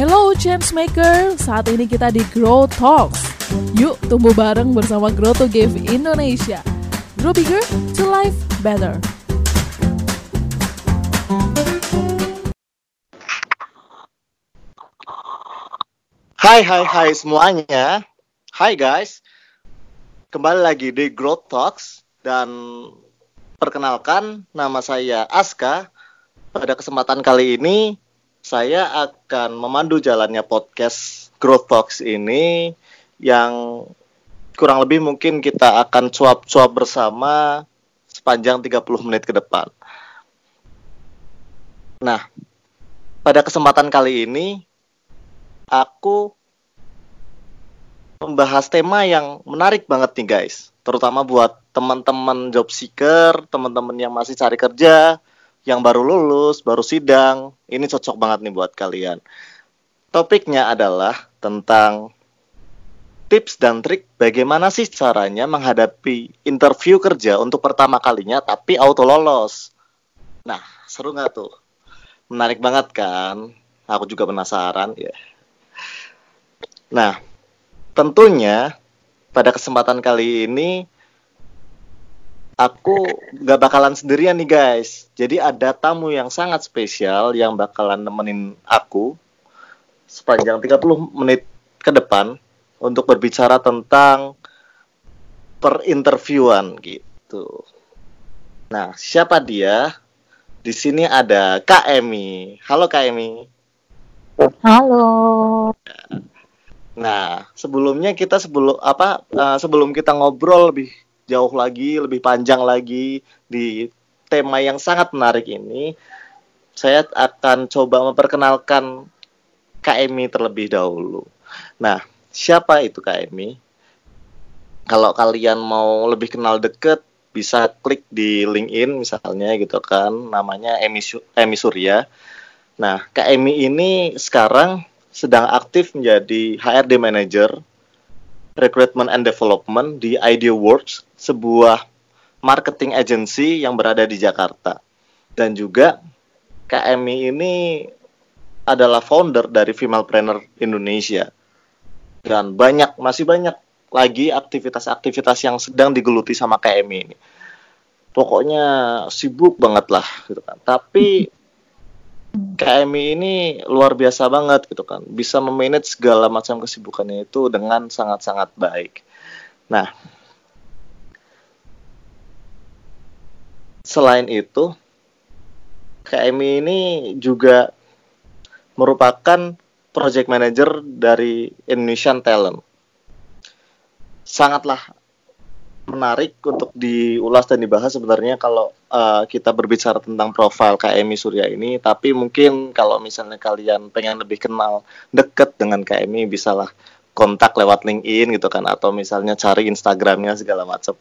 Hello Changemaker, saat ini kita di Grow Talks. Yuk tumbuh bareng bersama Grow to Give Indonesia. Grow bigger to life better. Hai hai hai semuanya. Hai guys. Kembali lagi di Growth Talks dan perkenalkan nama saya Aska. Pada kesempatan kali ini saya akan memandu jalannya podcast Growth Talks ini yang kurang lebih mungkin kita akan cuap-cuap bersama sepanjang 30 menit ke depan. Nah, pada kesempatan kali ini aku membahas tema yang menarik banget nih guys, terutama buat teman-teman job seeker, teman-teman yang masih cari kerja, yang baru lulus, baru sidang, ini cocok banget nih buat kalian. Topiknya adalah tentang tips dan trik bagaimana sih caranya menghadapi interview kerja untuk pertama kalinya tapi auto lolos. Nah, seru nggak tuh? Menarik banget kan? Aku juga penasaran ya. Nah, tentunya pada kesempatan kali ini aku gak bakalan sendirian nih guys. Jadi ada tamu yang sangat spesial yang bakalan nemenin aku sepanjang 30 menit ke depan untuk berbicara tentang perinterviewan gitu. Nah, siapa dia? Di sini ada Kak Emi. Halo Kak Emi. Halo. Nah, sebelumnya kita sebelum apa uh, sebelum kita ngobrol lebih jauh lagi, lebih panjang lagi di tema yang sangat menarik ini, saya akan coba memperkenalkan KMI terlebih dahulu. Nah, siapa itu KMI? Kalau kalian mau lebih kenal deket, bisa klik di LinkedIn misalnya gitu kan, namanya Emi Surya. Nah, KMI ini sekarang sedang aktif menjadi HRD Manager Recruitment and Development di Idea Works, sebuah marketing agency yang berada di Jakarta. Dan juga KMI ini adalah founder dari Female Planner Indonesia. Dan banyak, masih banyak lagi aktivitas-aktivitas yang sedang digeluti sama KMI ini. Pokoknya sibuk banget lah gitu kan. Tapi KMI ini luar biasa banget gitu kan. Bisa memanage segala macam kesibukannya itu dengan sangat-sangat baik. Nah, selain itu, KMI ini juga merupakan project manager dari Indonesian Talent. Sangatlah menarik untuk diulas dan dibahas sebenarnya kalau uh, kita berbicara tentang profil KMI Surya ini. Tapi mungkin kalau misalnya kalian pengen lebih kenal deket dengan KMI bisalah kontak lewat LinkedIn gitu kan atau misalnya cari Instagramnya segala macam.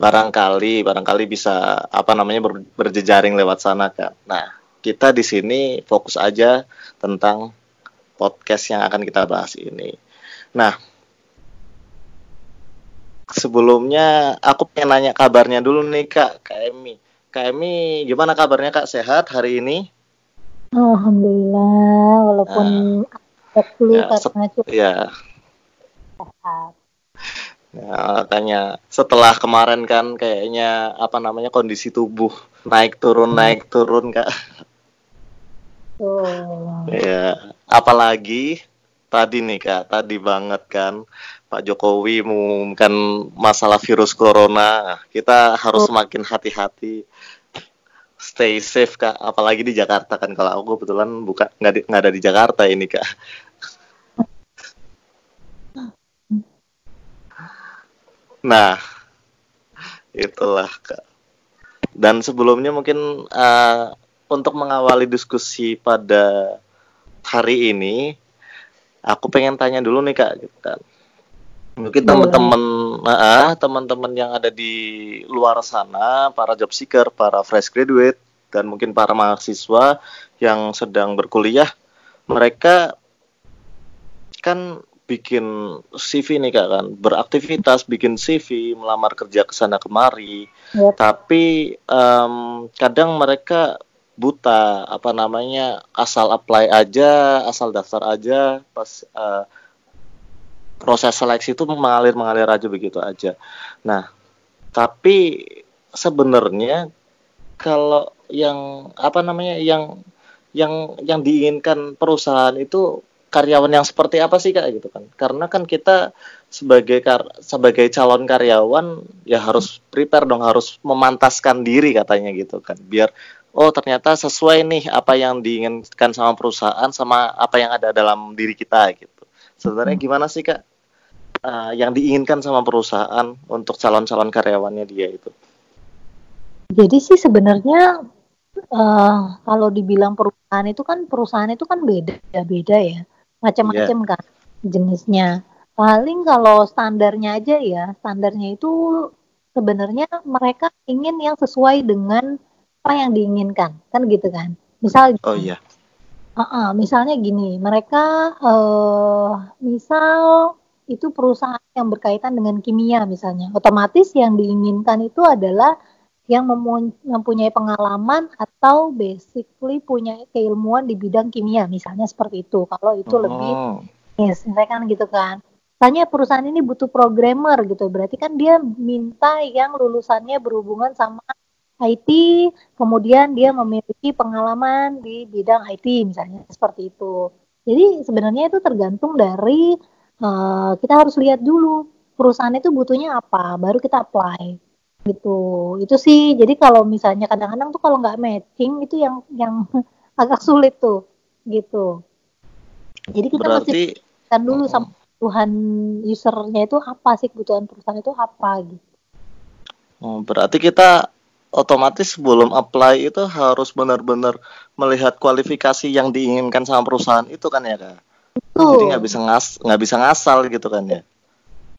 Barangkali barangkali bisa apa namanya ber, berjejaring lewat sana kan nah kita di sini fokus aja tentang podcast yang akan kita bahas ini. Nah sebelumnya aku pengen nanya kabarnya dulu nih Kak, Kak Emi. Kak Emi, gimana kabarnya Kak? Sehat hari ini? Alhamdulillah, walaupun uh, flu ya, karena cukup ya. sehat. Ya, makanya setelah kemarin kan kayaknya apa namanya kondisi tubuh naik turun naik turun kak. Tuh. Ya, apalagi tadi nih kak, tadi banget kan Pak Jokowi mengumumkan masalah virus corona. Kita harus semakin hati-hati. Stay safe kak, apalagi di Jakarta kan. Kalau aku kebetulan buka nggak di- nggak ada di Jakarta ini kak. Nah, itulah kak. Dan sebelumnya mungkin eh, untuk mengawali diskusi pada hari ini, aku pengen tanya dulu nih kak, gitu kan. Mungkin teman-teman, ah, teman-teman yang ada di luar sana, para job seeker, para fresh graduate, dan mungkin para mahasiswa yang sedang berkuliah, mereka kan bikin CV nih kak kan, beraktivitas, bikin CV, melamar kerja ke sana kemari, Yep. tapi em, kadang mereka buta apa namanya asal apply aja asal daftar aja pas uh, proses seleksi itu mengalir mengalir aja begitu aja. Nah tapi sebenarnya kalau yang apa namanya yang yang yang diinginkan perusahaan itu karyawan yang seperti apa sih kak? Gitu kan. Karena kan kita sebagai kar sebagai calon karyawan ya harus prepare dong harus memantaskan diri katanya gitu kan. Biar oh ternyata sesuai nih apa yang diinginkan sama perusahaan sama apa yang ada dalam diri kita gitu. Sebenarnya hmm. gimana sih kak uh, yang diinginkan sama perusahaan untuk calon-calon karyawannya dia itu jadi sih sebenarnya uh, kalau dibilang perusahaan itu kan perusahaan itu kan beda-beda ya macam-macam yeah. kan jenisnya. Paling kalau standarnya aja ya, standarnya itu sebenarnya mereka ingin yang sesuai dengan apa yang diinginkan, kan gitu kan. Misal Oh iya. Uh -uh, misalnya gini, mereka uh, misal itu perusahaan yang berkaitan dengan kimia misalnya, otomatis yang diinginkan itu adalah yang mempunyai pengalaman atau basically punya keilmuan di bidang kimia misalnya seperti itu. Kalau itu oh. lebih yes saya kan gitu kan. Tanya perusahaan ini butuh programmer gitu berarti kan dia minta yang lulusannya berhubungan sama IT kemudian dia memiliki pengalaman di bidang IT misalnya seperti itu. Jadi sebenarnya itu tergantung dari uh, kita harus lihat dulu perusahaan itu butuhnya apa baru kita apply gitu. Itu sih jadi kalau misalnya kadang-kadang tuh kalau nggak matching itu yang yang agak sulit tuh gitu. Jadi kita Berarti... mesti kan dulu sama kebutuhan usernya itu apa sih kebutuhan perusahaan itu apa gitu. Oh, berarti kita otomatis sebelum apply itu harus benar-benar melihat kualifikasi yang diinginkan sama perusahaan itu kan ya kak Betul. jadi nggak bisa ngas nggak bisa ngasal gitu kan ya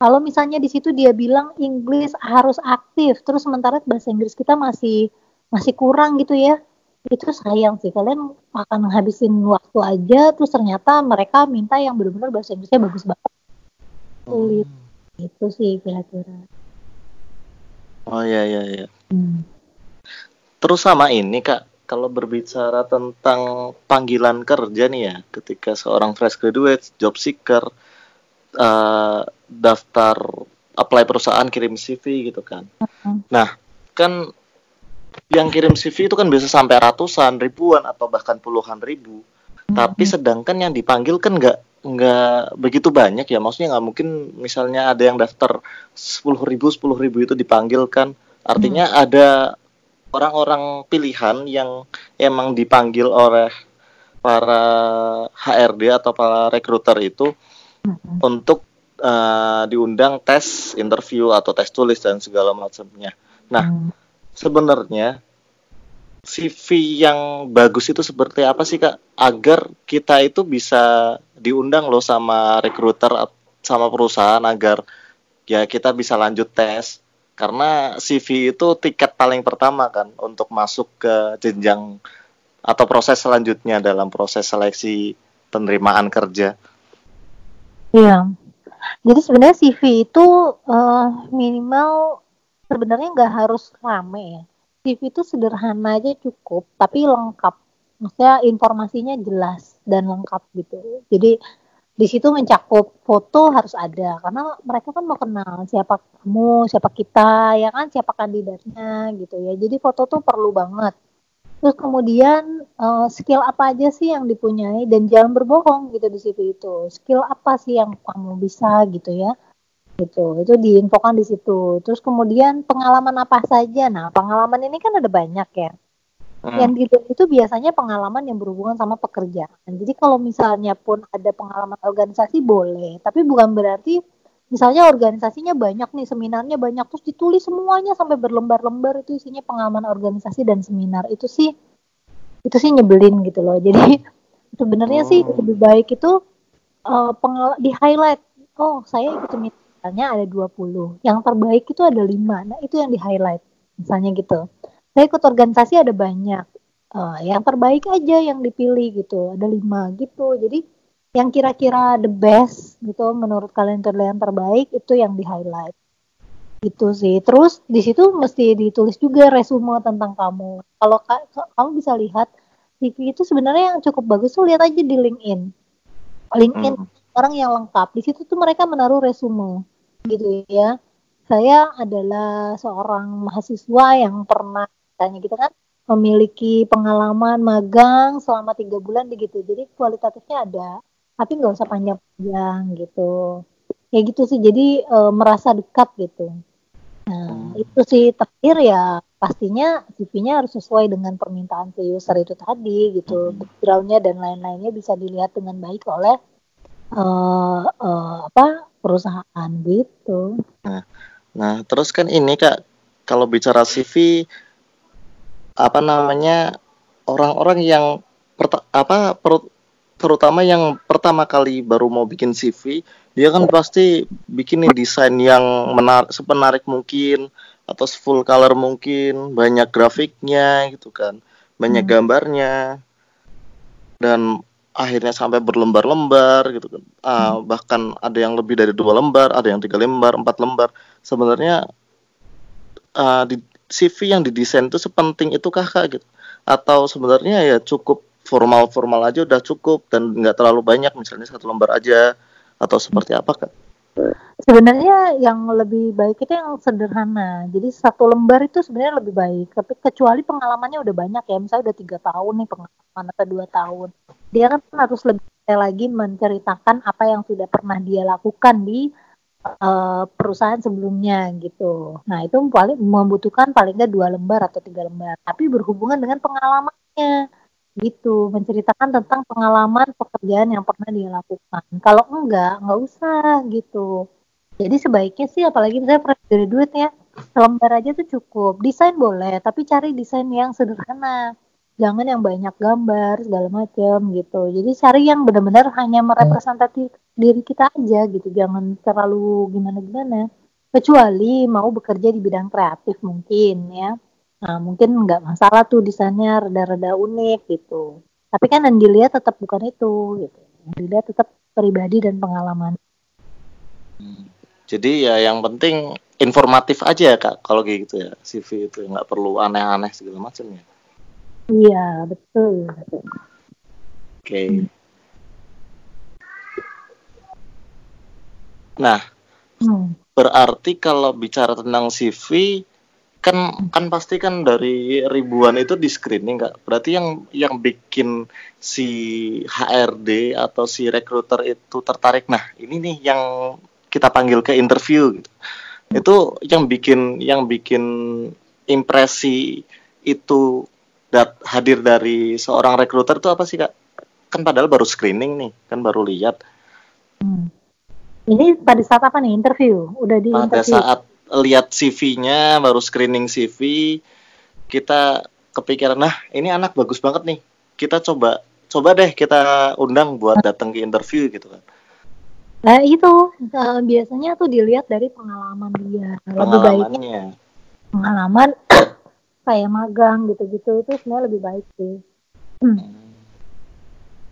kalau misalnya di situ dia bilang Inggris harus aktif, terus sementara bahasa Inggris kita masih masih kurang gitu ya, itu sayang sih. Kalian akan menghabisin waktu aja, terus ternyata mereka minta yang benar-benar bahasa Inggrisnya bagus banget. Sulit. Hmm. Itu sih kira-kira. Oh iya iya iya. Hmm. Terus sama ini kak, kalau berbicara tentang panggilan kerja nih ya, ketika seorang fresh graduate, job seeker, uh, daftar apply perusahaan kirim CV gitu kan. Uh-huh. Nah, kan yang kirim CV itu kan bisa sampai ratusan, ribuan atau bahkan puluhan ribu. Uh-huh. Tapi sedangkan yang dipanggil kan nggak nggak begitu banyak ya. Maksudnya nggak mungkin misalnya ada yang daftar sepuluh ribu, sepuluh ribu itu dipanggil kan. Artinya uh-huh. ada orang-orang pilihan yang emang dipanggil oleh para HRD atau para rekruter itu hmm. untuk uh, diundang tes interview atau tes tulis dan segala macamnya. Nah, hmm. sebenarnya CV yang bagus itu seperti apa sih kak? Agar kita itu bisa diundang loh sama recruiter sama perusahaan agar ya kita bisa lanjut tes. Karena CV itu tiket paling pertama kan untuk masuk ke jenjang atau proses selanjutnya dalam proses seleksi penerimaan kerja. Iya. Jadi sebenarnya CV itu uh, minimal sebenarnya nggak harus rame ya. CV itu sederhana aja cukup, tapi lengkap. Maksudnya informasinya jelas dan lengkap gitu. Jadi di situ mencakup foto harus ada karena mereka kan mau kenal siapa kamu, siapa kita, ya kan siapa kandidatnya gitu ya. Jadi foto tuh perlu banget Terus kemudian uh, skill apa aja sih yang dipunyai dan jangan berbohong gitu di CV itu. Skill apa sih yang kamu bisa gitu ya. Gitu. Itu diinfokan di situ. Terus kemudian pengalaman apa saja. Nah, pengalaman ini kan ada banyak ya. Hmm. Yang itu, itu biasanya pengalaman yang berhubungan sama pekerjaan. Jadi kalau misalnya pun ada pengalaman organisasi boleh, tapi bukan berarti misalnya organisasinya banyak nih seminarnya banyak terus ditulis semuanya sampai berlembar-lembar itu isinya pengalaman organisasi dan seminar. Itu sih itu sih nyebelin gitu loh. Jadi sebenarnya oh. sih lebih baik itu uh, di highlight. Oh saya ikut seminarnya ada 20 yang terbaik itu ada lima. Nah itu yang di highlight. Misalnya gitu saya ikut organisasi ada banyak uh, yang terbaik aja yang dipilih gitu ada lima gitu jadi yang kira-kira the best gitu menurut kalian itu yang terbaik itu yang di highlight Itu sih. Terus di situ mesti ditulis juga resume tentang kamu. Kalau kamu bisa lihat CV itu sebenarnya yang cukup bagus tuh lihat aja di LinkedIn. LinkedIn hmm. orang yang lengkap. Di situ tuh mereka menaruh resume gitu ya. Saya adalah seorang mahasiswa yang pernah tanya gitu kan memiliki pengalaman magang selama tiga bulan begitu. Jadi kualitatifnya ada, tapi nggak usah panjang-panjang gitu. Ya gitu sih. Jadi e, merasa dekat gitu. Nah, hmm. itu sih terakhir ya pastinya CV-nya harus sesuai dengan permintaan si user itu tadi gitu. Hmm. Backgroundnya dan lain-lainnya bisa dilihat dengan baik oleh uh, uh, apa perusahaan gitu. Nah, nah terus kan ini kak kalau bicara CV apa namanya orang-orang yang apa per, terutama yang pertama kali baru mau bikin CV dia kan pasti bikin nih desain yang menar sepenarik mungkin atau full color mungkin banyak grafiknya gitu kan banyak hmm. gambarnya dan akhirnya sampai berlembar-lembar gitu kan. Uh, bahkan ada yang lebih dari dua lembar ada yang tiga lembar empat lembar. Sebenarnya uh, di CV yang didesain itu sepenting itu kak gitu atau sebenarnya ya cukup formal-formal aja udah cukup dan nggak terlalu banyak misalnya satu lembar aja atau seperti apa kan? Sebenarnya yang lebih baik itu yang sederhana. Jadi satu lembar itu sebenarnya lebih baik. Tapi kecuali pengalamannya udah banyak ya, misalnya udah tiga tahun nih pengalaman atau dua tahun, dia kan harus lebih lagi menceritakan apa yang sudah pernah dia lakukan di uh, perusahaan sebelumnya gitu. Nah itu paling membutuhkan paling nggak dua lembar atau tiga lembar. Tapi berhubungan dengan pengalamannya gitu menceritakan tentang pengalaman pekerjaan yang pernah dia lakukan kalau enggak nggak usah gitu jadi sebaiknya sih apalagi misalnya fresh graduate ya selembar aja tuh cukup desain boleh tapi cari desain yang sederhana jangan yang banyak gambar segala macam gitu jadi cari yang benar-benar hanya merepresentasi diri kita aja gitu jangan terlalu gimana gimana kecuali mau bekerja di bidang kreatif mungkin ya Nah, mungkin nggak masalah tuh desainnya rada-rada unik gitu. Tapi kan yang dilihat tetap bukan itu gitu. Yang dilihat tetap pribadi dan pengalaman. Hmm. Jadi ya yang penting informatif aja ya kak kalau gitu ya CV itu nggak perlu aneh-aneh segala macam ya. Iya betul. Oke. Okay. Hmm. Nah, hmm. berarti kalau bicara tentang CV kan kan pasti kan dari ribuan itu di screening kak berarti yang yang bikin si HRD atau si rekruter itu tertarik nah ini nih yang kita panggil ke interview gitu itu yang bikin yang bikin impresi itu dat hadir dari seorang rekruter itu apa sih kak? Kan padahal baru screening nih kan baru lihat. Hmm. ini pada saat apa nih interview? Udah di pada interview. saat lihat CV-nya baru screening CV kita kepikiran nah ini anak bagus banget nih. Kita coba coba deh kita undang buat datang ke interview gitu kan. Nah itu uh, biasanya tuh dilihat dari pengalaman dia. Lebih baiknya pengalaman kayak magang gitu-gitu itu sebenarnya lebih baik sih. Hmm.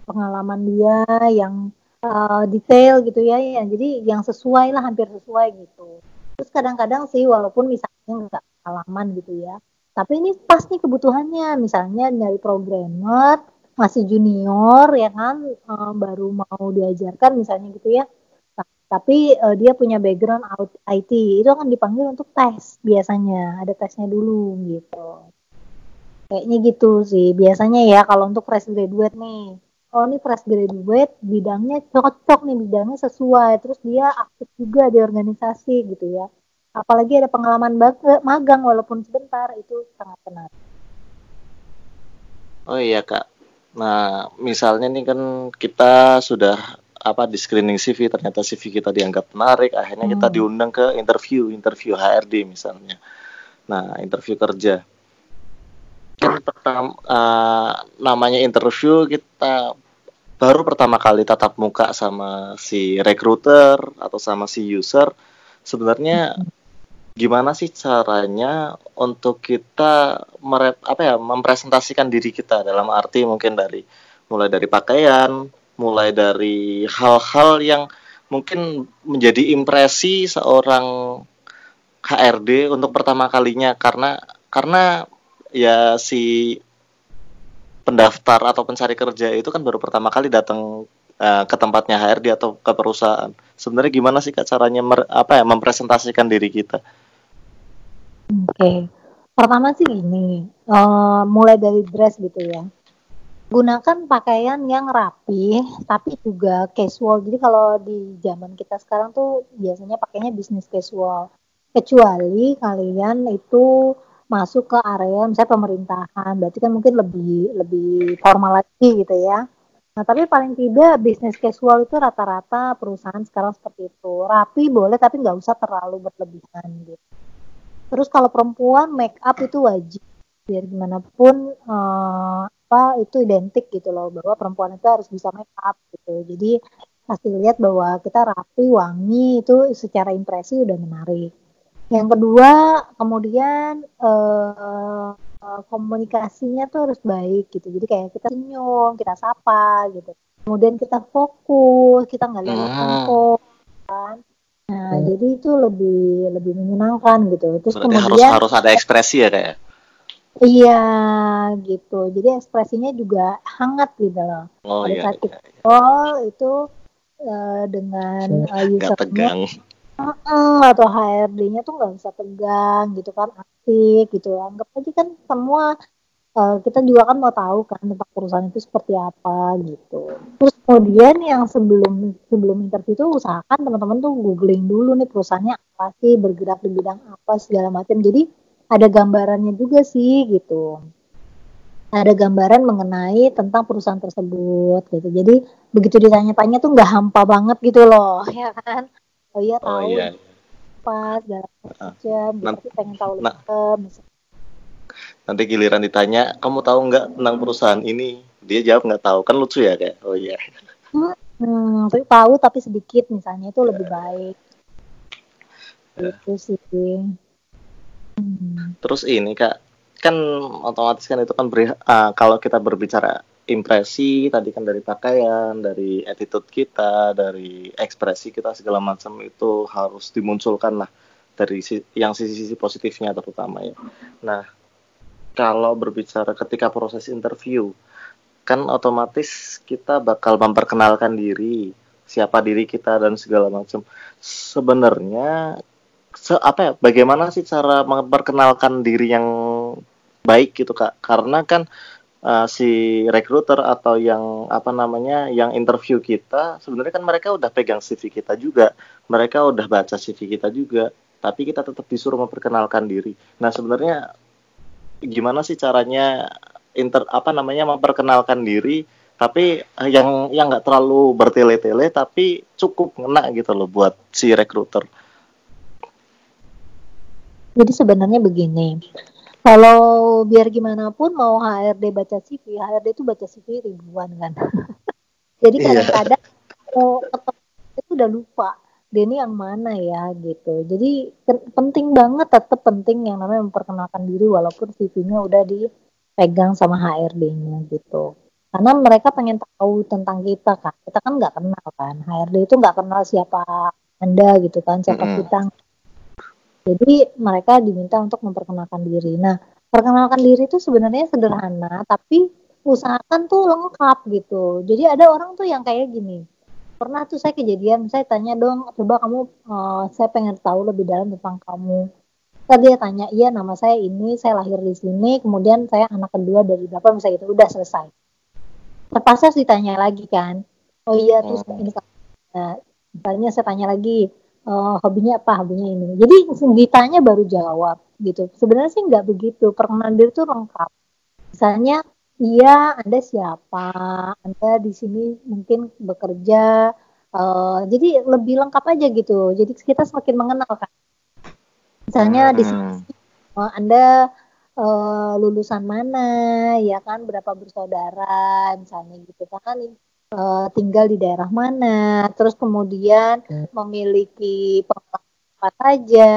pengalaman dia yang uh, detail gitu ya, ya. Jadi yang sesuai lah hampir sesuai gitu. Terus kadang-kadang sih walaupun misalnya nggak pengalaman gitu ya tapi ini pas nih kebutuhannya. Misalnya nyari programmer masih junior ya kan um, baru mau diajarkan misalnya gitu ya tapi uh, dia punya background IT itu akan dipanggil untuk tes biasanya. Ada tesnya dulu gitu. Kayaknya gitu sih. Biasanya ya kalau untuk fresh graduate nih. Oh ini fresh graduate bidangnya cocok nih bidangnya sesuai. Terus dia aktif juga di organisasi gitu ya. Apalagi ada pengalaman magang walaupun sebentar. Itu sangat benar oh iya kak. Nah misalnya nih kan kita sudah apa di screening CV ternyata CV kita dianggap menarik akhirnya hmm. kita diundang ke interview interview HRD misalnya. Nah interview kerja. Pertama uh, namanya interview kita baru pertama kali tatap muka sama si recruiter atau sama si user. Sebenarnya gimana sih caranya untuk kita merep apa ya mempresentasikan diri kita dalam arti mungkin dari mulai dari pakaian mulai dari hal-hal yang mungkin menjadi impresi seorang HRD untuk pertama kalinya karena karena ya si pendaftar atau pencari kerja itu kan baru pertama kali datang uh, ke tempatnya HRD atau ke perusahaan. Sebenarnya gimana sih kak caranya mer, apa ya mempresentasikan diri kita? Oke, okay. pertama sih gini, uh, mulai dari dress gitu ya. Gunakan pakaian yang rapi, tapi juga casual. Jadi kalau di zaman kita sekarang tuh biasanya pakainya bisnis casual. Kecuali kalian itu masuk ke area misalnya pemerintahan, berarti kan mungkin lebih lebih formal lagi gitu ya. Nah, tapi paling tidak bisnis casual itu rata-rata perusahaan sekarang seperti itu. Rapi boleh, tapi nggak usah terlalu berlebihan gitu. Terus kalau perempuan make up itu wajib, biar gimana pun uh, apa itu identik gitu loh bahwa perempuan itu harus bisa make up gitu. Jadi pasti lihat bahwa kita rapi, wangi itu secara impresi udah menarik. Yang kedua, kemudian uh, komunikasinya tuh harus baik gitu. Jadi kayak kita senyum, kita sapa gitu. Kemudian kita fokus, kita nggak lihat handphone kan. Nah, hmm. jadi itu lebih lebih menyenangkan gitu. Terus Berarti kemudian harus harus ada ekspresi ya kayak. Iya, gitu. Jadi ekspresinya juga hangat gitu loh. Oh, Pada iya, saat iya, kita iya. call itu uh, dengan uh, Gak tegang. Uh, atau HRD-nya tuh nggak bisa tegang gitu kan asik gitu anggap aja kan semua uh, kita juga kan mau tahu kan tentang perusahaan itu seperti apa gitu terus kemudian yang sebelum sebelum interview itu usahakan teman-teman tuh googling dulu nih perusahaannya apa sih bergerak di bidang apa segala macam jadi ada gambarannya juga sih gitu ada gambaran mengenai tentang perusahaan tersebut gitu jadi begitu ditanya-tanya tuh nggak hampa banget gitu loh ya kan oh iya tahu Oh iya. pas segala macam Nah, tapi pengen tahu nah. lebih Nanti giliran ditanya, kamu tahu nggak tentang perusahaan ini? Dia jawab nggak tahu. Kan lucu ya kayak. Oh iya. hmm, tapi tahu tapi sedikit misalnya itu lebih baik itu sih hmm. Terus ini kak, kan otomatis kan itu kan beri, ah, kalau kita berbicara impresi tadi kan dari pakaian, dari attitude kita, dari ekspresi kita segala macam itu harus dimunculkan lah dari si- yang sisi-sisi positifnya terutama ya. Nah, kalau berbicara ketika proses interview, kan otomatis kita bakal memperkenalkan diri, siapa diri kita dan segala macam. Sebenarnya se apa ya bagaimana sih cara memperkenalkan diri yang baik gitu kak? Karena kan uh, si recruiter atau yang apa namanya yang interview kita sebenarnya kan mereka udah pegang CV kita juga. Mereka udah baca CV kita juga tapi kita tetap disuruh memperkenalkan diri. Nah sebenarnya gimana sih caranya inter apa namanya memperkenalkan diri tapi yang yang nggak terlalu bertele-tele tapi cukup ngena gitu loh buat si recruiter jadi sebenarnya begini kalau biar gimana pun mau HRD baca CV HRD itu baca CV ribuan kan. Jadi Iya. kadang-kadang mau itu udah lupa ini yang mana ya? gitu. Jadi penting banget tetap penting yang namanya memperkenalkan diri walaupun CV-nya udah dipegang sama HRD-nya gitu. Karena mereka pengen tahu tentang kita kan. Kita kan nggak kenal kan. HRD itu nggak kenal siapa anda gitu kan siapa Mm-mm. kita jadi mereka diminta untuk memperkenalkan diri. Nah perkenalkan diri itu sebenarnya sederhana tapi usahakan tuh lengkap gitu. Jadi ada orang tuh yang kayak gini. Pernah tuh saya kejadian saya tanya dong coba kamu eh, saya pengen tahu lebih dalam tentang kamu. Terus dia tanya iya nama saya ini saya lahir di sini kemudian saya anak kedua dari berapa misalnya gitu. Udah selesai. Terpaksa ditanya lagi kan. Oh iya terus ini nah, misalnya saya tanya lagi eh, hobinya apa hobinya ini. Jadi ditanya baru jawab gitu. Sebenarnya sih nggak begitu. Perkenalan diri itu lengkap. Misalnya iya anda siapa? Anda di sini mungkin bekerja eh, jadi lebih lengkap aja gitu. Jadi kita semakin mengenal kan. Misalnya di sini Hmm. Oh, Anda eh, lulusan mana, ya kan? Berapa bersaudara, misalnya gitu kan? Eh, tinggal di daerah mana, terus kemudian memiliki pengalaman apa saja,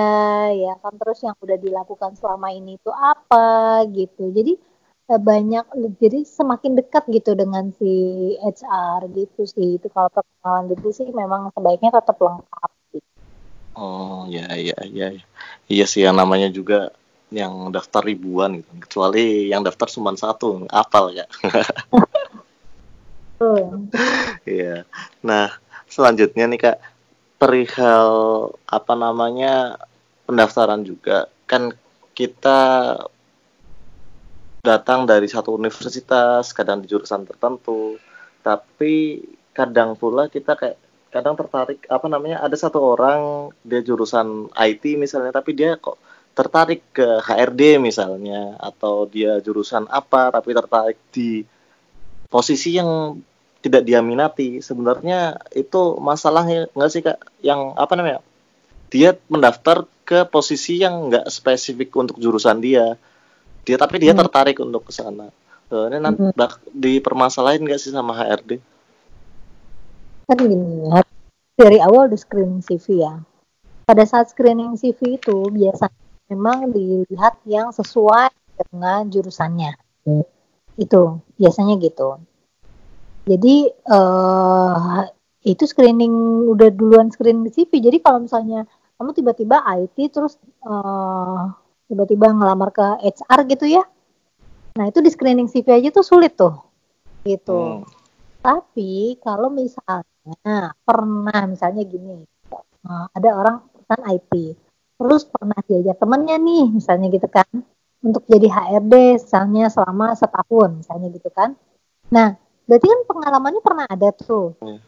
ya kan? Terus yang udah dilakukan selama ini itu apa, gitu. Jadi eh, banyak, jadi semakin dekat gitu dengan si HR gitu sih. Itu kalau perkenalan gitu sih memang sebaiknya tetap lengkap. Gitu. Oh ya ya ya iya sih yang namanya juga yang daftar ribuan gitu kecuali yang daftar cuma satu apal ya Iya. Nah, selanjutnya nih Kak, perihal apa namanya pendaftaran juga. Kan kita datang dari satu universitas, kadang di jurusan tertentu, tapi kadang pula kita kayak kadang tertarik apa namanya ada satu orang dia jurusan IT misalnya tapi dia kok tertarik ke HRD misalnya atau dia jurusan apa tapi tertarik di posisi yang tidak dia minati. Sebenarnya itu masalahnya nggak sih kak? Yang apa namanya? Dia mendaftar ke posisi yang nggak spesifik untuk jurusan dia. Dia tapi dia hmm. tertarik untuk ke sana. Uh, ini nanti hmm. dipermasalahin nggak sih sama HRD kan gini ya dari awal di screening CV ya. Pada saat screening CV itu biasanya memang dilihat yang sesuai dengan jurusannya. Hmm. itu biasanya gitu jadi uh, itu screening udah duluan screening CV. Jadi kalau misalnya kamu tiba-tiba IT terus uh, tiba-tiba ngelamar ke HR gitu ya. Nah, itu di screening CV aja tuh sulit tuh. Gitu. Hmm. Tapi kalau misalnya pernah misalnya gini, uh, ada orang perusahaan IT, terus pernah diajak temennya nih, misalnya gitu kan, untuk jadi HRD misalnya selama setahun, misalnya gitu kan. Nah, berarti kan pengalamannya pernah ada tuh. Hmm.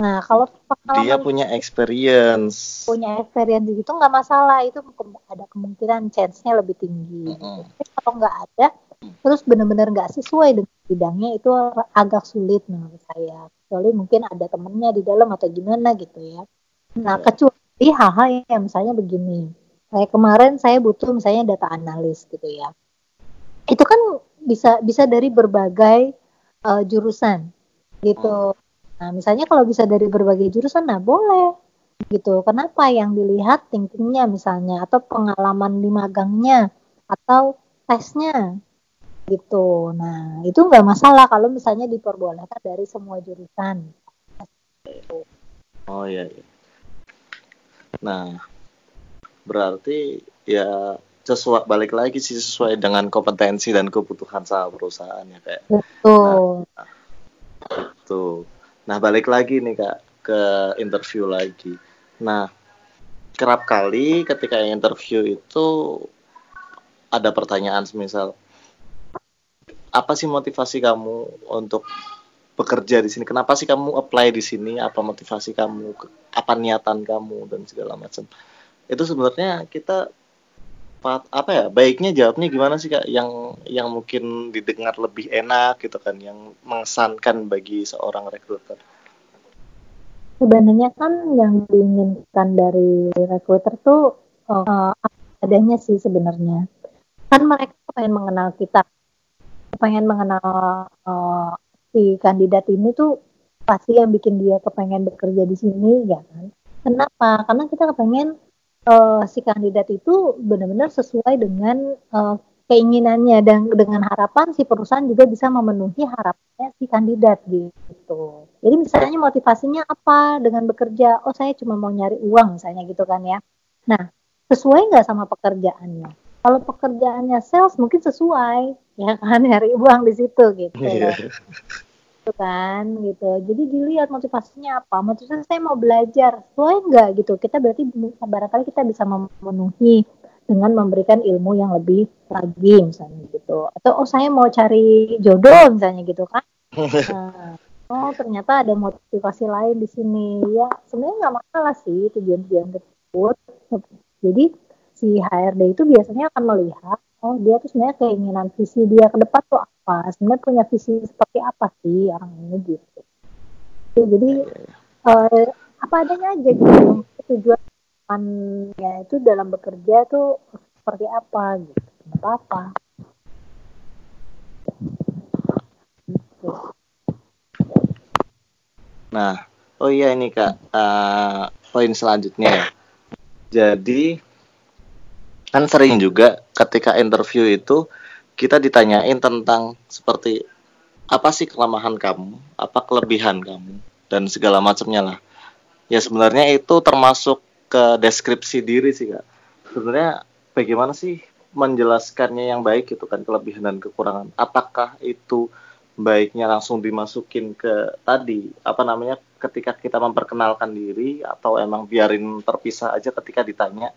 nah kalau pengalaman dia punya experience. Punya experience gitu nggak masalah itu ada kemungkinan chance-nya lebih tinggi. Hmm. tapi kalau nggak ada terus benar-benar nggak sesuai dengan bidangnya itu agak sulit menurut saya. Kecuali mungkin ada temennya di dalam atau gimana gitu ya. Nah yeah. kecuali hal-hal yang misalnya begini. Kayak kemarin saya butuh misalnya data analis gitu ya. Itu kan bisa bisa dari berbagai uh, jurusan gitu. Nah, misalnya kalau bisa dari berbagai jurusan, nah boleh gitu. Kenapa yang dilihat thinkingnya misalnya atau pengalaman di magangnya atau tesnya gitu. Nah, itu nggak masalah kalau misalnya diperbolehkan dari semua jurusan. Oh iya. iya. Nah, berarti ya sesuai balik lagi sih sesuai dengan kompetensi dan kebutuhan sama perusahaan ya kayak. Betul. Nah. Nah balik lagi nih kak ke interview lagi. Nah kerap kali ketika interview itu ada pertanyaan semisal apa sih motivasi kamu untuk bekerja di sini? Kenapa sih kamu apply di sini? Apa motivasi kamu? Apa niatan kamu dan segala macam? Itu sebenarnya kita apa ya baiknya jawabnya gimana sih kak? Yang yang mungkin didengar lebih enak gitu kan yang mengesankan bagi seorang rekruter. Sebenarnya kan yang diinginkan dari rekruter tuh uh, adanya sih sebenarnya. Kan mereka pengen mengenal kita. Pengen mengenal uh, si kandidat ini tuh pasti yang bikin dia kepengen bekerja di sini ya kan? Kenapa? Karena kita kepengen uh, si kandidat itu benar-benar sesuai dengan uh, keinginannya dan dengan harapan si perusahaan juga bisa memenuhi harapannya si kandidat gitu. Jadi misalnya motivasinya apa dengan bekerja? Oh saya cuma mau nyari uang misalnya gitu kan ya. Nah sesuai nggak sama pekerjaannya? Kalau pekerjaannya sales mungkin sesuai ya kan nyari uang di situ gitu. Yeah gitu kan gitu. Jadi dilihat motivasinya apa? Motivasi saya mau belajar sesuai enggak gitu? Kita berarti barangkali kita bisa memenuhi dengan memberikan ilmu yang lebih lagi misalnya gitu. Atau oh saya mau cari jodoh misalnya gitu kan? Nah, oh ternyata ada motivasi lain di sini. Ya sebenarnya nggak masalah sih tujuan-tujuan tersebut. Jadi si HRD itu biasanya akan melihat oh dia tuh sebenarnya keinginan visi dia ke depan tuh apa? Sebenarnya punya visi seperti apa sih orang ini gitu? Jadi uh, apa adanya aja gitu. Tujuan ya itu dalam bekerja tuh seperti apa gitu. Apa? Apa Nah, oh iya ini kak, uh, poin selanjutnya. Ya. Jadi kan sering juga ketika interview itu kita ditanyain tentang seperti apa sih kelemahan kamu, apa kelebihan kamu dan segala macamnya lah. Ya sebenarnya itu termasuk ke deskripsi diri sih kak. Sebenarnya bagaimana sih menjelaskannya yang baik itu kan kelebihan dan kekurangan. Apakah itu baiknya langsung dimasukin ke tadi apa namanya ketika kita memperkenalkan diri atau emang biarin terpisah aja ketika ditanya?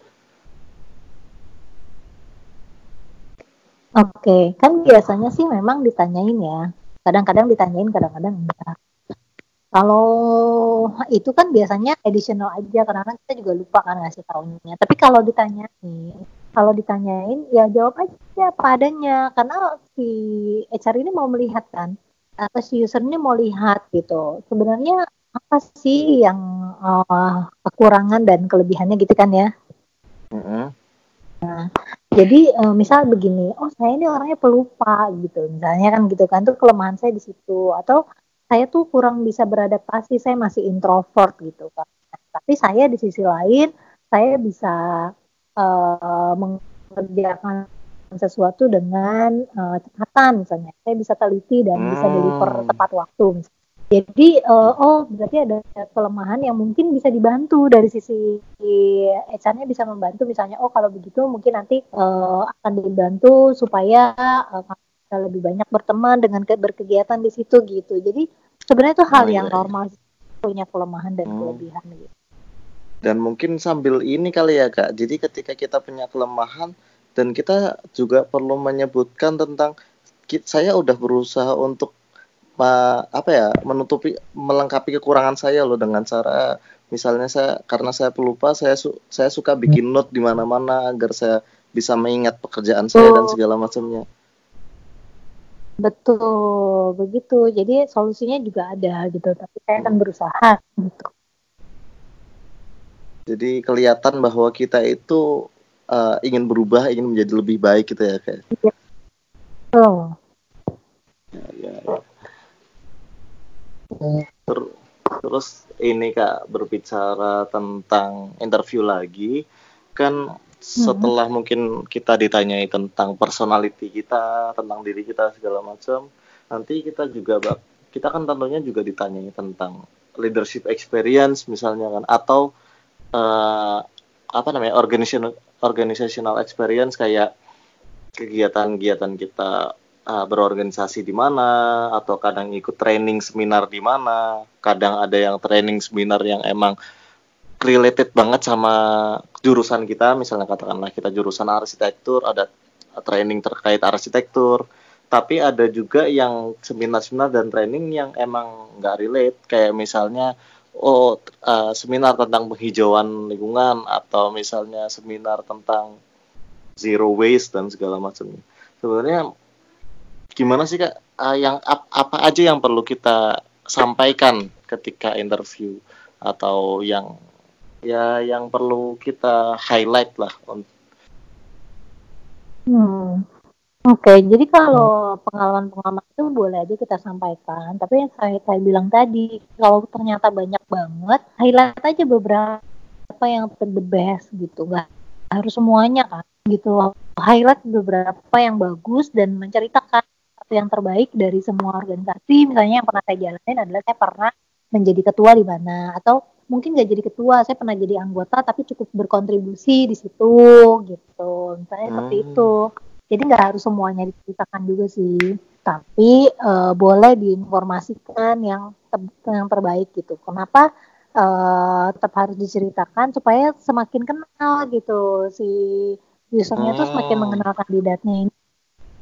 Oke, kan biasanya sih memang ditanyain ya. Kadang-kadang ditanyain, kadang-kadang enggak. Kalau itu kan biasanya additional aja karena kan kita juga lupa kan ngasih tahunya. Tapi kalau ditanyain, kalau ditanyain ya jawab aja apa adanya karena si HR ini mau melihat kan atau si user ini mau lihat gitu. Sebenarnya apa sih yang uh, kekurangan dan kelebihannya gitu kan ya? Mm -hmm. Nah, jadi uh, misal begini, oh saya ini orangnya pelupa gitu, misalnya kan gitu kan, tuh kelemahan saya di situ, atau saya tuh kurang bisa beradaptasi, saya masih introvert gitu kan. Tapi saya di sisi lain, saya bisa uh, mengerjakan sesuatu dengan uh, cepatan misalnya, saya bisa teliti dan hmm. bisa deliver tepat waktu misalnya jadi uh, oh berarti ada kelemahan yang mungkin bisa dibantu dari sisi HR-nya bisa membantu misalnya oh kalau begitu mungkin nanti uh, akan dibantu supaya uh, lebih banyak berteman dengan ke berkegiatan di situ gitu. Jadi sebenarnya itu hal oh, yang iya, iya. normal punya kelemahan dan hmm. kelebihan gitu. Dan mungkin sambil ini kali ya kak. Jadi ketika kita punya kelemahan dan kita juga perlu menyebutkan tentang saya udah berusaha untuk apa ya menutupi melengkapi kekurangan saya loh dengan cara misalnya saya karena saya pelupa saya su, saya suka bikin note di mana-mana agar saya bisa mengingat pekerjaan saya dan segala macamnya. Betul, begitu. Jadi solusinya juga ada gitu, tapi saya akan berusaha gitu. Jadi kelihatan bahwa kita itu uh, ingin berubah, ingin menjadi lebih baik gitu ya kayak. Iya. Oh. Ya, ya, ya. Ter terus ini kak berbicara tentang interview lagi kan setelah hmm. mungkin kita ditanyai tentang personality kita tentang diri kita segala macam nanti kita juga kita kan tentunya juga ditanyai tentang leadership experience misalnya kan atau uh, apa namanya organizational organizational experience kayak kegiatan-kegiatan kita uh, berorganisasi di mana atau kadang ikut training seminar di mana. Kadang ada yang training seminar yang emang related banget sama jurusan kita. Misalnya katakanlah kita jurusan arsitektur ada training terkait arsitektur. Tapi ada juga yang seminar-seminar dan training yang emang nggak relate. Kayak misalnya oh uh, seminar tentang penghijauan lingkungan atau misalnya seminar tentang zero waste dan segala macamnya. Sebenarnya gimana sih kak uh, yang ap, apa aja yang perlu kita sampaikan ketika interview atau yang ya yang perlu kita highlight lah hmm. Oke, okay, jadi kalau pengalaman-pengalaman itu boleh aja kita sampaikan. Tapi yang saya, saya bilang tadi, kalau ternyata banyak banget, highlight aja beberapa yang the best gitu. Gak harus semuanya kan, gitu. Highlight beberapa yang bagus dan menceritakan yang terbaik dari semua organisasi. Misalnya yang pernah saya jalanin adalah saya pernah menjadi ketua di mana. Atau mungkin nggak jadi ketua saya pernah jadi anggota tapi cukup berkontribusi di situ gitu. Misalnya hmm. seperti itu. Jadi nggak harus semuanya diceritakan juga sih. Tapi uh, boleh diinformasikan yang ter yang terbaik gitu. Kenapa uh, tetap harus diceritakan supaya semakin kenal gitu. Si usernya hmm. tuh semakin mengenal kandidatnya ini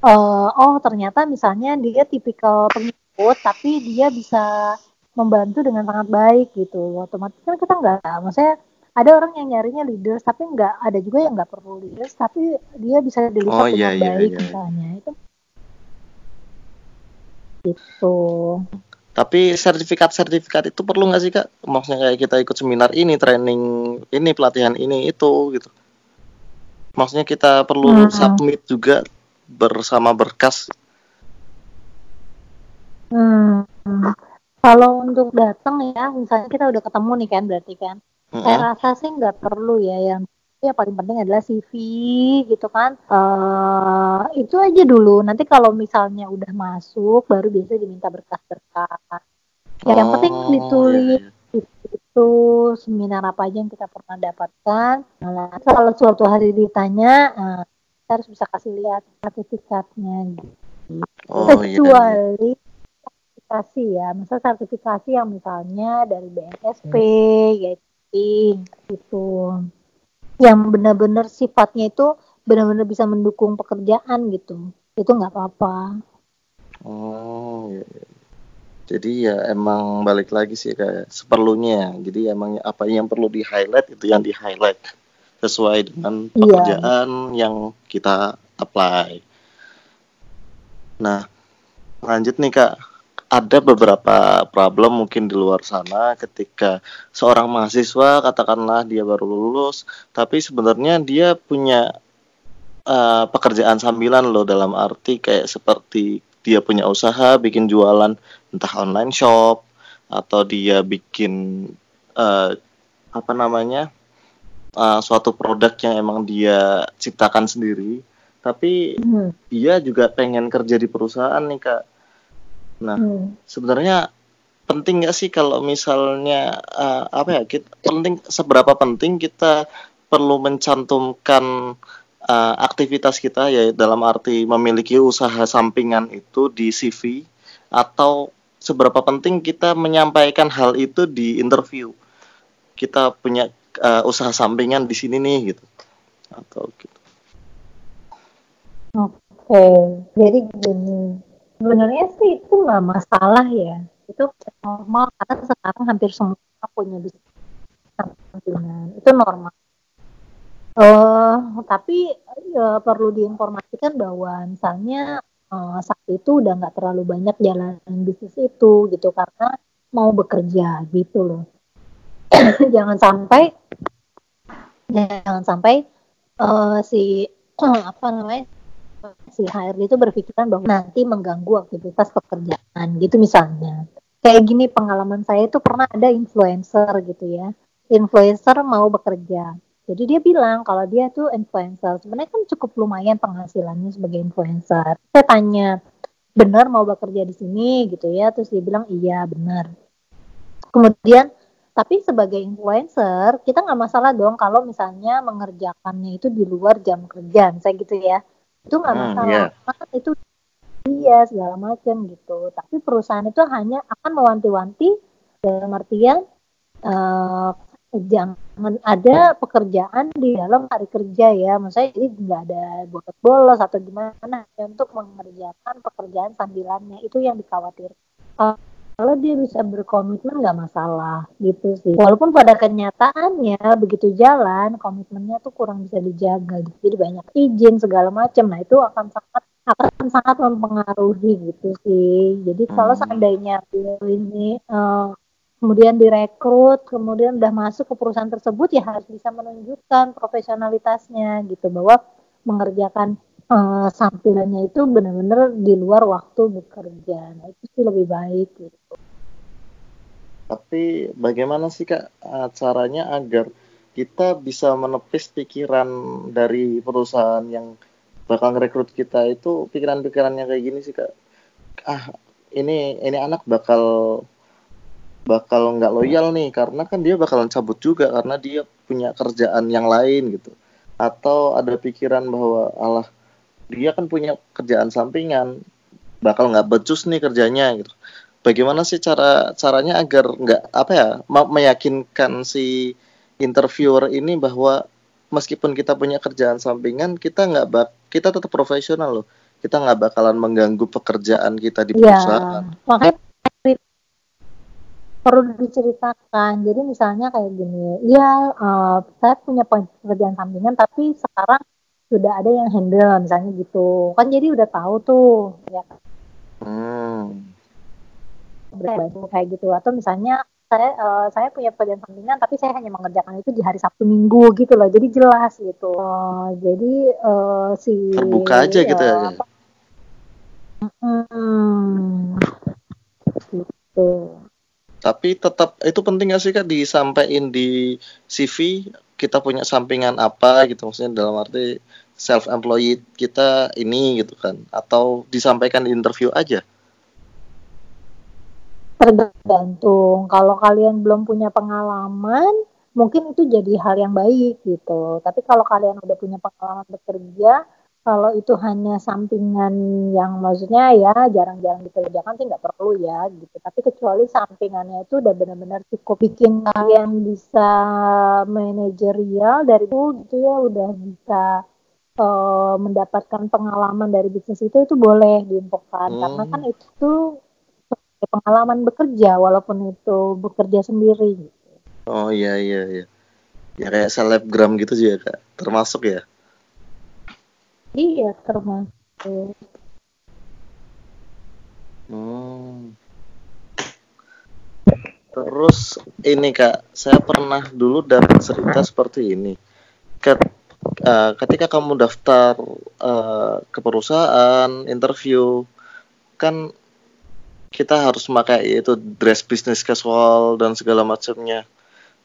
uh, oh ternyata misalnya dia tipikal pengikut tapi dia bisa membantu dengan sangat baik gitu otomatis kan kita nggak maksudnya ada orang yang nyarinya leaders tapi nggak ada juga yang nggak perlu leaders tapi dia bisa deliver oh, dengan iya, baik iya, iya. misalnya itu gitu tapi sertifikat-sertifikat itu perlu nggak sih kak? Maksudnya kayak kita ikut seminar ini, training ini, pelatihan ini, itu gitu. Maksudnya kita perlu hmm. submit juga bersama berkas? Hmm. Kalau untuk datang ya, misalnya kita udah ketemu nih kan berarti kan. Mm-hmm. Saya rasa sih nggak perlu ya yang ya paling penting adalah CV gitu kan. Uh, itu aja dulu. Nanti kalau misalnya udah masuk baru biasa diminta berkas-berkas. Ya, oh, yang penting ditulis. Iya, iya. itu seminar apa aja yang kita pernah dapatkan. Nah, kalau suatu hari ditanya, uh, kita harus bisa kasih lihat sertifikatnya. Gitu. Oh, Kecuali iya. sertifikasi ya, misal sertifikasi yang misalnya dari BNSP, hmm. gitu, yang benar-benar sifatnya itu benar-benar bisa mendukung pekerjaan gitu, itu nggak apa-apa. Oh, iya. iya. Jadi ya emang balik lagi sih kayak seperlunya. Jadi emang apa yang perlu di highlight itu yang di highlight sesuai dengan iya. pekerjaan yeah. yang kita apply. Nah, lanjut nih kak, ada beberapa problem mungkin di luar sana ketika seorang mahasiswa katakanlah dia baru lulus, tapi sebenarnya dia punya uh, pekerjaan sambilan loh dalam arti kayak seperti dia punya usaha bikin jualan entah online shop atau dia bikin uh, apa namanya uh, suatu produk yang emang dia ciptakan sendiri tapi hmm. dia juga pengen kerja di perusahaan nih kak nah hmm. sebenarnya penting nggak sih kalau misalnya uh, apa ya kita penting seberapa penting kita perlu mencantumkan uh, aktivitas kita ya dalam arti memiliki usaha sampingan itu di CV atau seberapa penting kita menyampaikan hal itu di interview kita punya uh, usaha sampingan di sini nih gitu. Atau gitu. Oke, jadi gini. Sebenarnya sih itu nggak masalah ya. Itu normal karena sekarang hampir semua punya bisnis sampingan. Itu normal. Uh, tapi uh, perlu diinformasikan bahwa misalnya uh, saat itu udah nggak terlalu banyak jalan bisnis itu gitu. Karena mau bekerja gitu loh. jangan sampai jangan sampai uh, si apa namanya si HRD itu berpikiran bahwa nanti mengganggu aktivitas pekerjaan gitu misalnya. Kayak gini pengalaman saya itu pernah ada influencer gitu ya. Influencer mau bekerja jadi dia bilang kalau dia tuh influencer. Sebenarnya kan cukup lumayan penghasilannya sebagai influencer. Saya tanya, benar mau bekerja di sini gitu ya? Terus dia bilang iya benar. Kemudian tapi sebagai influencer kita nggak masalah dong kalau misalnya mengerjakannya itu di luar jam kerja, saya gitu ya. Itu nggak hmm, masalah. Hmm, yeah. Kan itu iya segala macam gitu. Tapi perusahaan itu hanya akan mewanti-wanti dalam artian uh, jangan ada pekerjaan di dalam hari kerja ya maksudnya jadi nggak ada buat bolos atau gimana ya, untuk mengerjakan pekerjaan sambilannya itu yang dikhawatir kalau dia bisa berkomitmen nggak masalah gitu sih walaupun pada kenyataannya begitu jalan komitmennya tuh kurang bisa dijaga gitu. jadi banyak izin segala macam nah itu akan sangat akan sangat mempengaruhi gitu sih jadi kalau hmm. seandainya ini uh, kemudian direkrut, kemudian udah masuk ke perusahaan tersebut ya harus bisa menunjukkan profesionalitasnya gitu bahwa mengerjakan uh, sampilannya itu benar-benar di luar waktu bekerja. Nah, itu sih lebih baik gitu. Tapi bagaimana sih Kak eh, caranya agar kita bisa menepis pikiran dari perusahaan yang bakal ngerekrut kita itu pikiran-pikiran yang kayak gini sih Kak. Ah, ini ini anak bakal bakal nggak loyal nih karena kan dia bakalan cabut juga karena dia punya kerjaan yang lain gitu atau ada pikiran bahwa Allah dia kan punya kerjaan sampingan bakal nggak becus nih kerjanya gitu bagaimana sih cara caranya agar nggak apa ya meyakinkan si interviewer ini bahwa meskipun kita punya kerjaan sampingan kita nggak bak kita tetap profesional loh kita nggak bakalan mengganggu pekerjaan kita di iya. perusahaan. Ya, makanya perlu diceritakan. Jadi misalnya kayak gini, ya uh, saya punya pekerjaan sampingan tapi sekarang sudah ada yang handle misalnya gitu. Kan jadi udah tahu tuh ya. Hmm. kayak gitu atau misalnya saya uh, saya punya pekerjaan sampingan tapi saya hanya mengerjakan itu di hari Sabtu Minggu gitu loh. Jadi jelas gitu. Uh, jadi uh, si terbuka aja gitu ya. Hmm, gitu tapi tetap itu penting gak sih kak disampaikan di CV kita punya sampingan apa gitu maksudnya dalam arti self employed kita ini gitu kan atau disampaikan di interview aja tergantung. Kalau kalian belum punya pengalaman, mungkin itu jadi hal yang baik gitu. Tapi kalau kalian udah punya pengalaman bekerja, kalau itu hanya sampingan yang maksudnya ya jarang-jarang dikerjakan sih nggak perlu ya gitu. Tapi kecuali sampingannya itu udah benar-benar cukup bikin kalian bisa manajerial dari itu gitu ya udah bisa uh, mendapatkan pengalaman dari bisnis itu itu boleh diinfokan. Hmm. karena kan itu pengalaman bekerja walaupun itu bekerja sendiri oh iya iya iya. Ya kayak selebgram gitu sih ya kak. Termasuk ya Iya termasuk. Hmm. Terus ini kak, saya pernah dulu dapat cerita seperti ini. Ket, uh, ketika kamu daftar uh, ke perusahaan, interview, kan kita harus memakai itu dress business casual dan segala macamnya.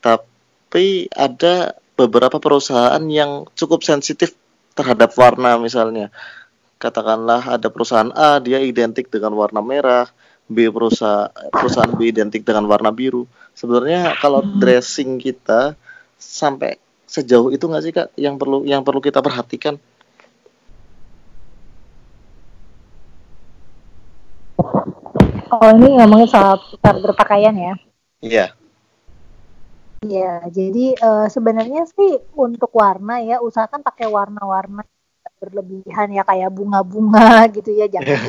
Tapi ada beberapa perusahaan yang cukup sensitif terhadap warna misalnya. Katakanlah ada perusahaan A dia identik dengan warna merah, B perusahaan perusahaan B identik dengan warna biru. Sebenarnya kalau hmm. dressing kita sampai sejauh itu nggak sih kak yang perlu yang perlu kita perhatikan? Oh ini ngomongin soal berpakaian ya? Iya. Iya, jadi uh, sebenarnya sih untuk warna ya usahakan pakai warna-warna berlebihan ya kayak bunga-bunga gitu ya jangan.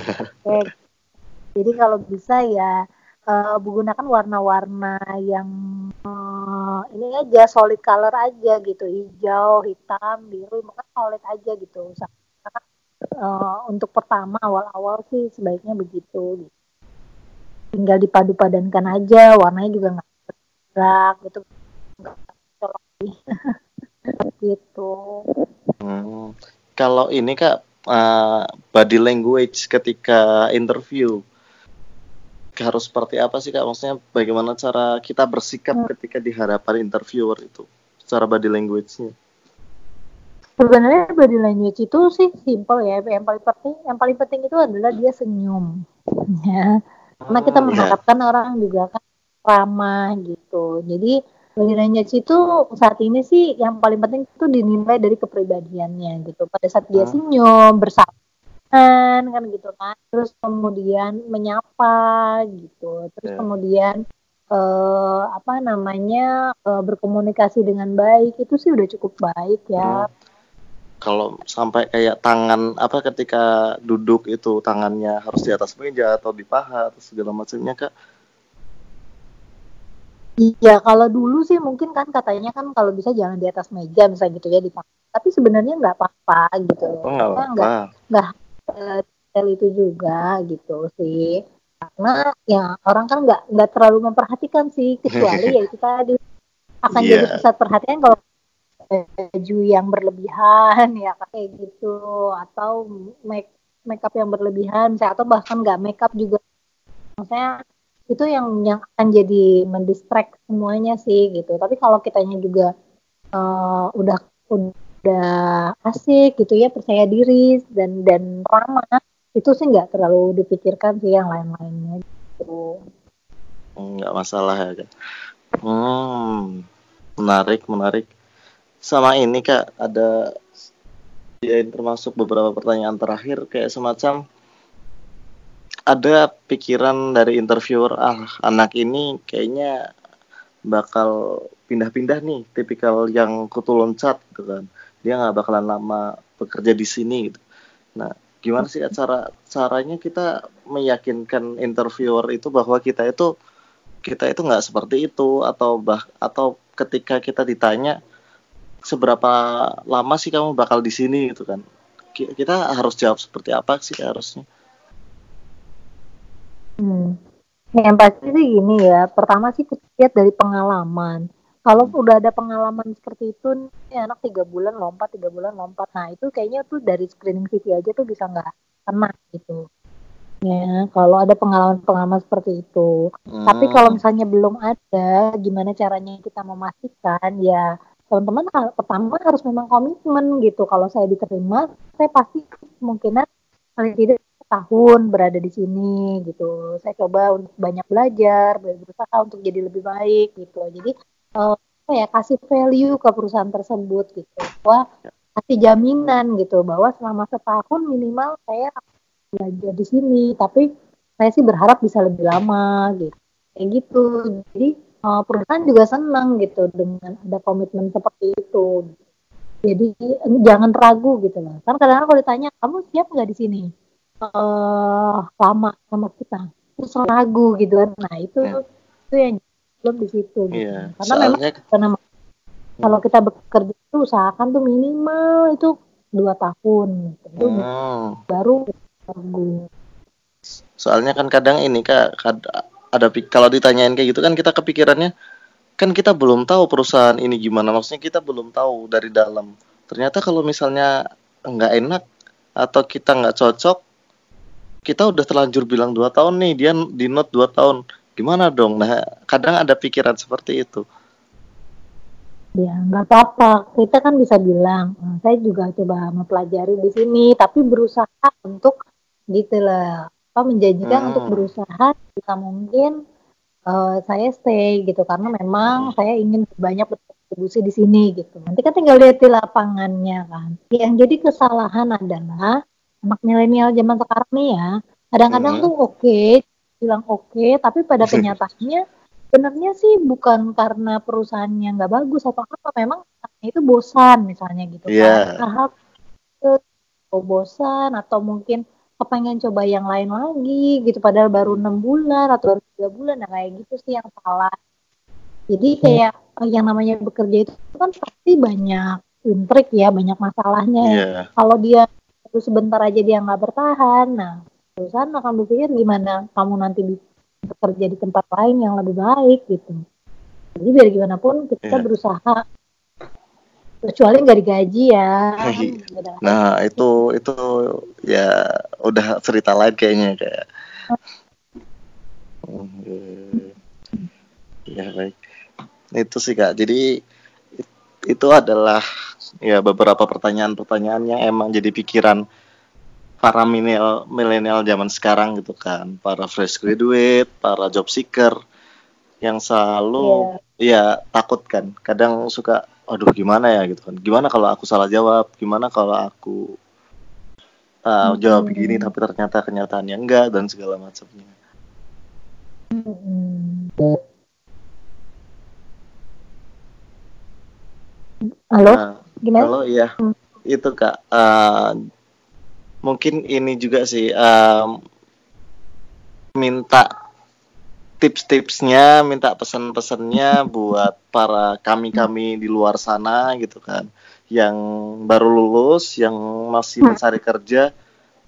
Jadi kalau bisa ya uh, menggunakan warna-warna yang uh, ini aja solid color aja gitu hijau, hitam, biru, maka solid aja gitu. Usahakan uh, untuk pertama awal-awal sih sebaiknya begitu. Gitu. Tinggal dipadu-padankan aja, warnanya juga nggak gerak gitu gitu hmm. kalau ini kak uh, body language ketika interview harus seperti apa sih kak maksudnya bagaimana cara kita bersikap hmm. ketika di hadapan interviewer itu secara body language-nya sebenarnya body language itu sih simple ya yang paling penting yang paling penting itu adalah dia senyum ya karena kita hmm, iya. mengharapkan yeah. orang juga kan ramah gitu jadi body language itu saat ini sih yang paling penting itu dinilai dari kepribadiannya gitu. Pada saat dia hmm. senyum, bersamaan kan gitu kan. Terus kemudian menyapa gitu. Terus yeah. kemudian uh, apa namanya uh, berkomunikasi dengan baik itu sih udah cukup baik ya. Hmm. Kalau sampai kayak tangan apa ketika duduk itu tangannya harus di atas meja atau di paha atau segala macamnya kak Iya, kalau dulu sih mungkin kan katanya kan kalau bisa jangan di atas meja misalnya gitu ya di Tapi sebenarnya nggak apa-apa gitu. Oh, nggak apa-apa. Nggak detail itu juga gitu sih. Karena ya orang kan nggak nggak terlalu memperhatikan sih kecuali ya itu tadi akan yeah. jadi pusat perhatian kalau baju yang berlebihan ya kayak gitu atau make makeup yang berlebihan misalnya atau bahkan nggak makeup juga maksudnya itu yang yang akan jadi mendistract semuanya sih gitu. Tapi kalau kitanya juga uh, udah udah asik gitu ya percaya diri dan dan ramah itu sih nggak terlalu dipikirkan sih yang lain-lainnya gitu. Nggak masalah ya kak. Hmm menarik menarik. Sama ini kak ada ya termasuk beberapa pertanyaan terakhir kayak semacam ada pikiran dari interviewer ah anak ini kayaknya bakal pindah-pindah nih tipikal yang kutu loncat gitu kan. Dia nggak bakalan lama bekerja di sini gitu. Nah gimana sih cara caranya kita meyakinkan interviewer itu bahwa kita itu kita itu nggak seperti itu? Atau bah atau ketika kita ditanya seberapa lama sih kamu bakal di sini? gitu kan. Kita harus jawab seperti apa sih harusnya Hmm. Yang pasti sih gini ya, pertama sih lihat dari pengalaman. Kalau udah ada pengalaman seperti itu, nih anak tiga bulan lompat, tiga bulan lompat. Nah itu kayaknya tuh dari screening CV aja tuh bisa nggak kena gitu. Ya, kalau ada pengalaman-pengalaman seperti itu. Hmm. Tapi kalau misalnya belum ada, gimana caranya kita memastikan? Ya, teman-teman pertama harus memang komitmen gitu. Kalau saya diterima, saya pasti kemungkinan paling tidak tahun berada di sini gitu. Saya coba untuk banyak belajar, berusaha untuk jadi lebih baik gitu. Jadi uh, ya kasih value ke perusahaan tersebut gitu. Wah kasih jaminan gitu bahwa selama setahun minimal saya belajar di sini. Tapi saya sih berharap bisa lebih lama gitu. Kayak gitu. Jadi uh, perusahaan juga senang gitu dengan ada komitmen seperti itu. Jadi jangan ragu gitu loh. Karena kadang-kadang kalau ditanya kamu siap nggak di sini? Uh, lama sama kita terus ragu gitu kan nah itu ya. itu yang belum di situ gitu. ya, karena memang karena kalau kita bekerja itu usahakan tuh minimal itu dua tahun gitu. hmm. baru ragu soalnya kan kadang ini kak ada kalau ditanyain kayak gitu kan kita kepikirannya kan kita belum tahu perusahaan ini gimana maksudnya kita belum tahu dari dalam ternyata kalau misalnya nggak enak atau kita nggak cocok kita udah terlanjur bilang dua tahun nih dia di note dua tahun. Gimana dong? Nah kadang ada pikiran seperti itu. Ya nggak apa-apa. Kita kan bisa bilang nah, saya juga coba mempelajari di sini tapi berusaha untuk gitu lah apa menjanjikan hmm. untuk berusaha bisa mungkin uh, saya stay gitu. Karena memang hmm. saya ingin banyak berkontribusi di sini gitu. Nanti kan tinggal lihat di lapangannya kan. Yang jadi kesalahan adalah anak milenial zaman sekarang nih ya kadang-kadang hmm. tuh oke okay, bilang oke okay, tapi pada kenyataannya sebenarnya sih bukan karena perusahaannya nggak bagus atau apa memang itu bosan misalnya gitu yeah. kan hal bosan atau mungkin kepengen coba yang lain lagi gitu padahal baru enam bulan atau baru tiga bulan nah kayak gitu sih yang salah jadi hmm. kayak hmm. yang namanya bekerja itu kan pasti banyak intrik ya banyak masalahnya yeah. kalau dia terus sebentar aja dia nggak bertahan. Nah perusahaan akan berpikir gimana kamu nanti bekerja di tempat lain yang lebih baik gitu. Jadi biar gimana pun kita yeah. berusaha. Kecuali nggak digaji ya. Nah itu itu ya udah cerita lain kayaknya kayak. Ya baik. Itu sih kak. Jadi itu adalah ya beberapa pertanyaan-pertanyaan yang emang jadi pikiran para milenial milenial zaman sekarang gitu kan. Para fresh graduate para job seeker yang selalu yeah. ya takut kan. Kadang suka aduh gimana ya? gitu kan. Gimana kalau aku salah jawab? Gimana kalau aku uh, jawab begini tapi ternyata kenyataannya enggak? dan segala macamnya. Halo nah, gimana? Halo iya hmm. itu kak. Uh, mungkin ini juga sih um, minta tips-tipsnya, minta pesan-pesannya buat para kami-kami di luar sana gitu kan, yang baru lulus, yang masih hmm. mencari kerja,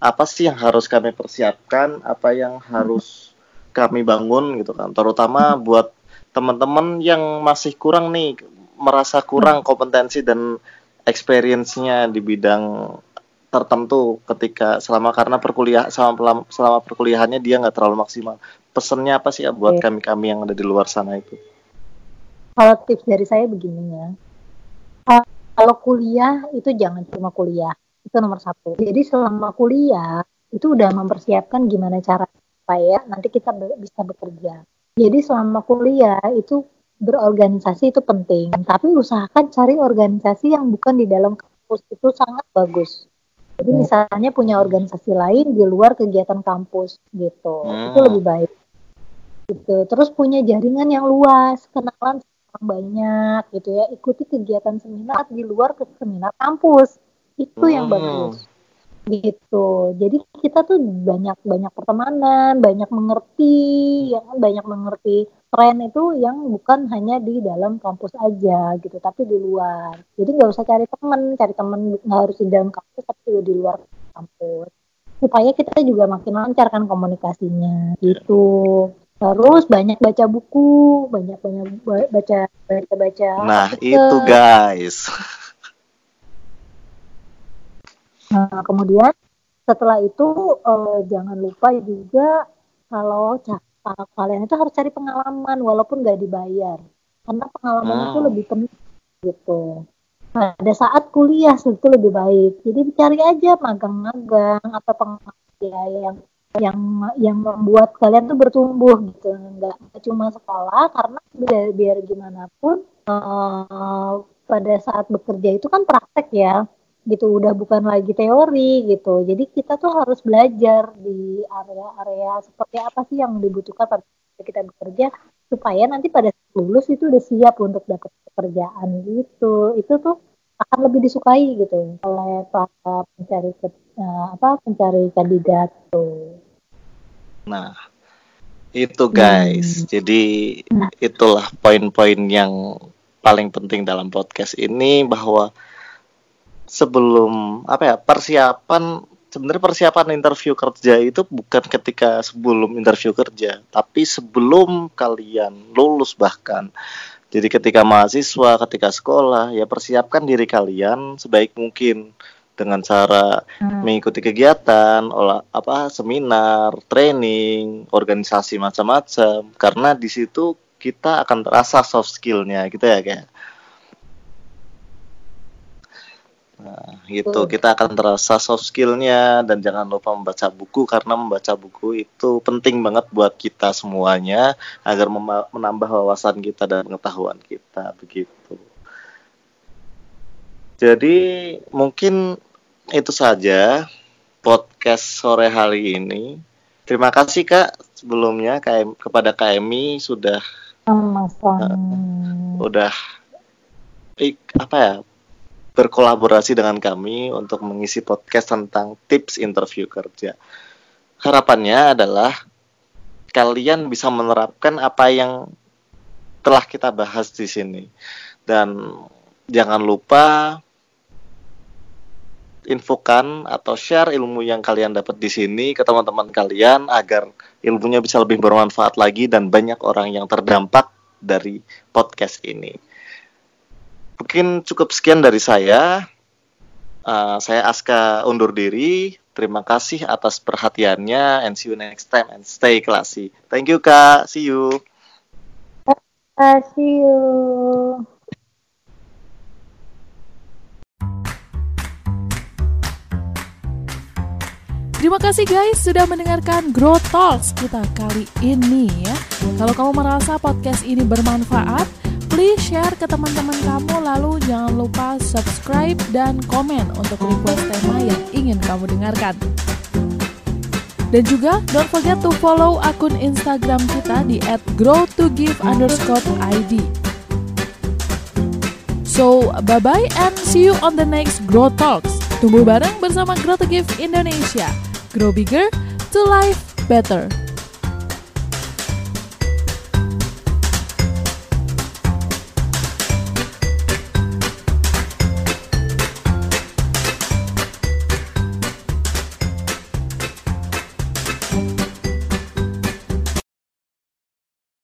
apa sih yang harus kami persiapkan, apa yang harus kami bangun gitu kan, terutama buat teman-teman yang masih kurang nih, merasa kurang hmm. kompetensi dan experience-nya di bidang tertentu ketika selama karena perkuliah selama selama perkuliahannya dia nggak terlalu maksimal. Pesannya apa sih ya buat kami-kami yang ada di luar sana itu? Kalau tips dari saya begini ya. Kalau kuliah itu jangan cuma kuliah. Itu nomor satu. Jadi selama kuliah itu udah mempersiapkan gimana cara supaya nanti kita bisa bekerja. Jadi selama kuliah itu berorganisasi itu penting, tapi usahakan cari organisasi yang bukan di dalam kampus itu sangat bagus. Jadi hmm. misalnya punya organisasi lain di luar kegiatan kampus gitu, hmm. itu lebih baik. Gitu. Terus punya jaringan yang luas, kenalan orang banyak gitu ya. Ikuti kegiatan seminar di luar ke seminar kampus, itu hmm. yang bagus gitu. Jadi kita tuh banyak banyak pertemanan, banyak mengerti, ya kan? Banyak mengerti tren itu yang bukan hanya di dalam kampus aja gitu tapi di luar. Jadi nggak usah cari teman cari teman nggak harus di dalam kampus tapi juga di luar kampus. Supaya kita juga makin lancar kan komunikasinya gitu. Terus banyak baca buku banyak banyak baca baca baca nah artikel. itu guys nah kemudian setelah itu uh, jangan lupa juga kalau para kalian itu harus cari pengalaman walaupun gak dibayar. Karena pengalaman oh. itu lebih penting gitu. Nah, pada saat kuliah itu lebih baik. Jadi cari aja magang-magang atau pengalaman ya yang yang yang membuat kalian tuh bertumbuh gitu. Nggak cuma sekolah karena biar, biar gimana pun uh, pada saat bekerja itu kan praktek ya gitu udah bukan lagi teori gitu jadi kita tuh harus belajar di area-area seperti apa sih yang dibutuhkan pada kita bekerja supaya nanti pada lulus itu udah siap untuk dapat pekerjaan gitu itu tuh akan lebih disukai gitu oleh para pencari uh, apa pencari kandidat tuh. Nah, itu guys. Hmm. Jadi nah. itulah poin-poin yang paling penting dalam podcast ini bahwa sebelum apa ya persiapan sebenarnya persiapan interview kerja itu bukan ketika sebelum interview kerja, tapi sebelum kalian lulus bahkan jadi ketika mahasiswa, ketika sekolah, ya persiapkan diri kalian sebaik mungkin dengan cara hmm. mengikuti kegiatan, olah apa seminar, training, organisasi macam-macam. Karena di situ kita akan terasa soft skillnya gitu ya kayak Nah, gitu kita akan terasa soft skillnya dan jangan lupa membaca buku karena membaca buku itu penting banget buat kita semuanya agar menambah wawasan kita dan pengetahuan kita begitu. Jadi mungkin itu saja podcast sore hari ini. Terima kasih kak sebelumnya KM, kepada KMI sudah uh, udah ik, apa ya berkolaborasi dengan kami untuk mengisi podcast tentang tips interview kerja. Harapannya adalah kalian bisa menerapkan apa yang telah kita bahas di sini. Dan jangan lupa infokan atau share ilmu yang kalian dapat di sini ke teman-teman kalian agar ilmunya bisa lebih bermanfaat lagi dan banyak orang yang terdampak dari podcast ini mungkin cukup sekian dari saya. Uh, saya Aska undur diri. Terima kasih atas perhatiannya and see you next time and stay classy. Thank you Kak. See you. Uh, see you. Terima kasih guys sudah mendengarkan Grow Talks kita kali ini ya. Kalau kamu merasa podcast ini bermanfaat, Please share ke teman-teman kamu lalu jangan lupa subscribe dan komen untuk request tema yang ingin kamu dengarkan. Dan juga don't forget to follow akun Instagram kita di @grow2give_id. So, bye-bye and see you on the next Grow Talks. Tumbuh bareng bersama Grow to Give Indonesia. Grow bigger to life better.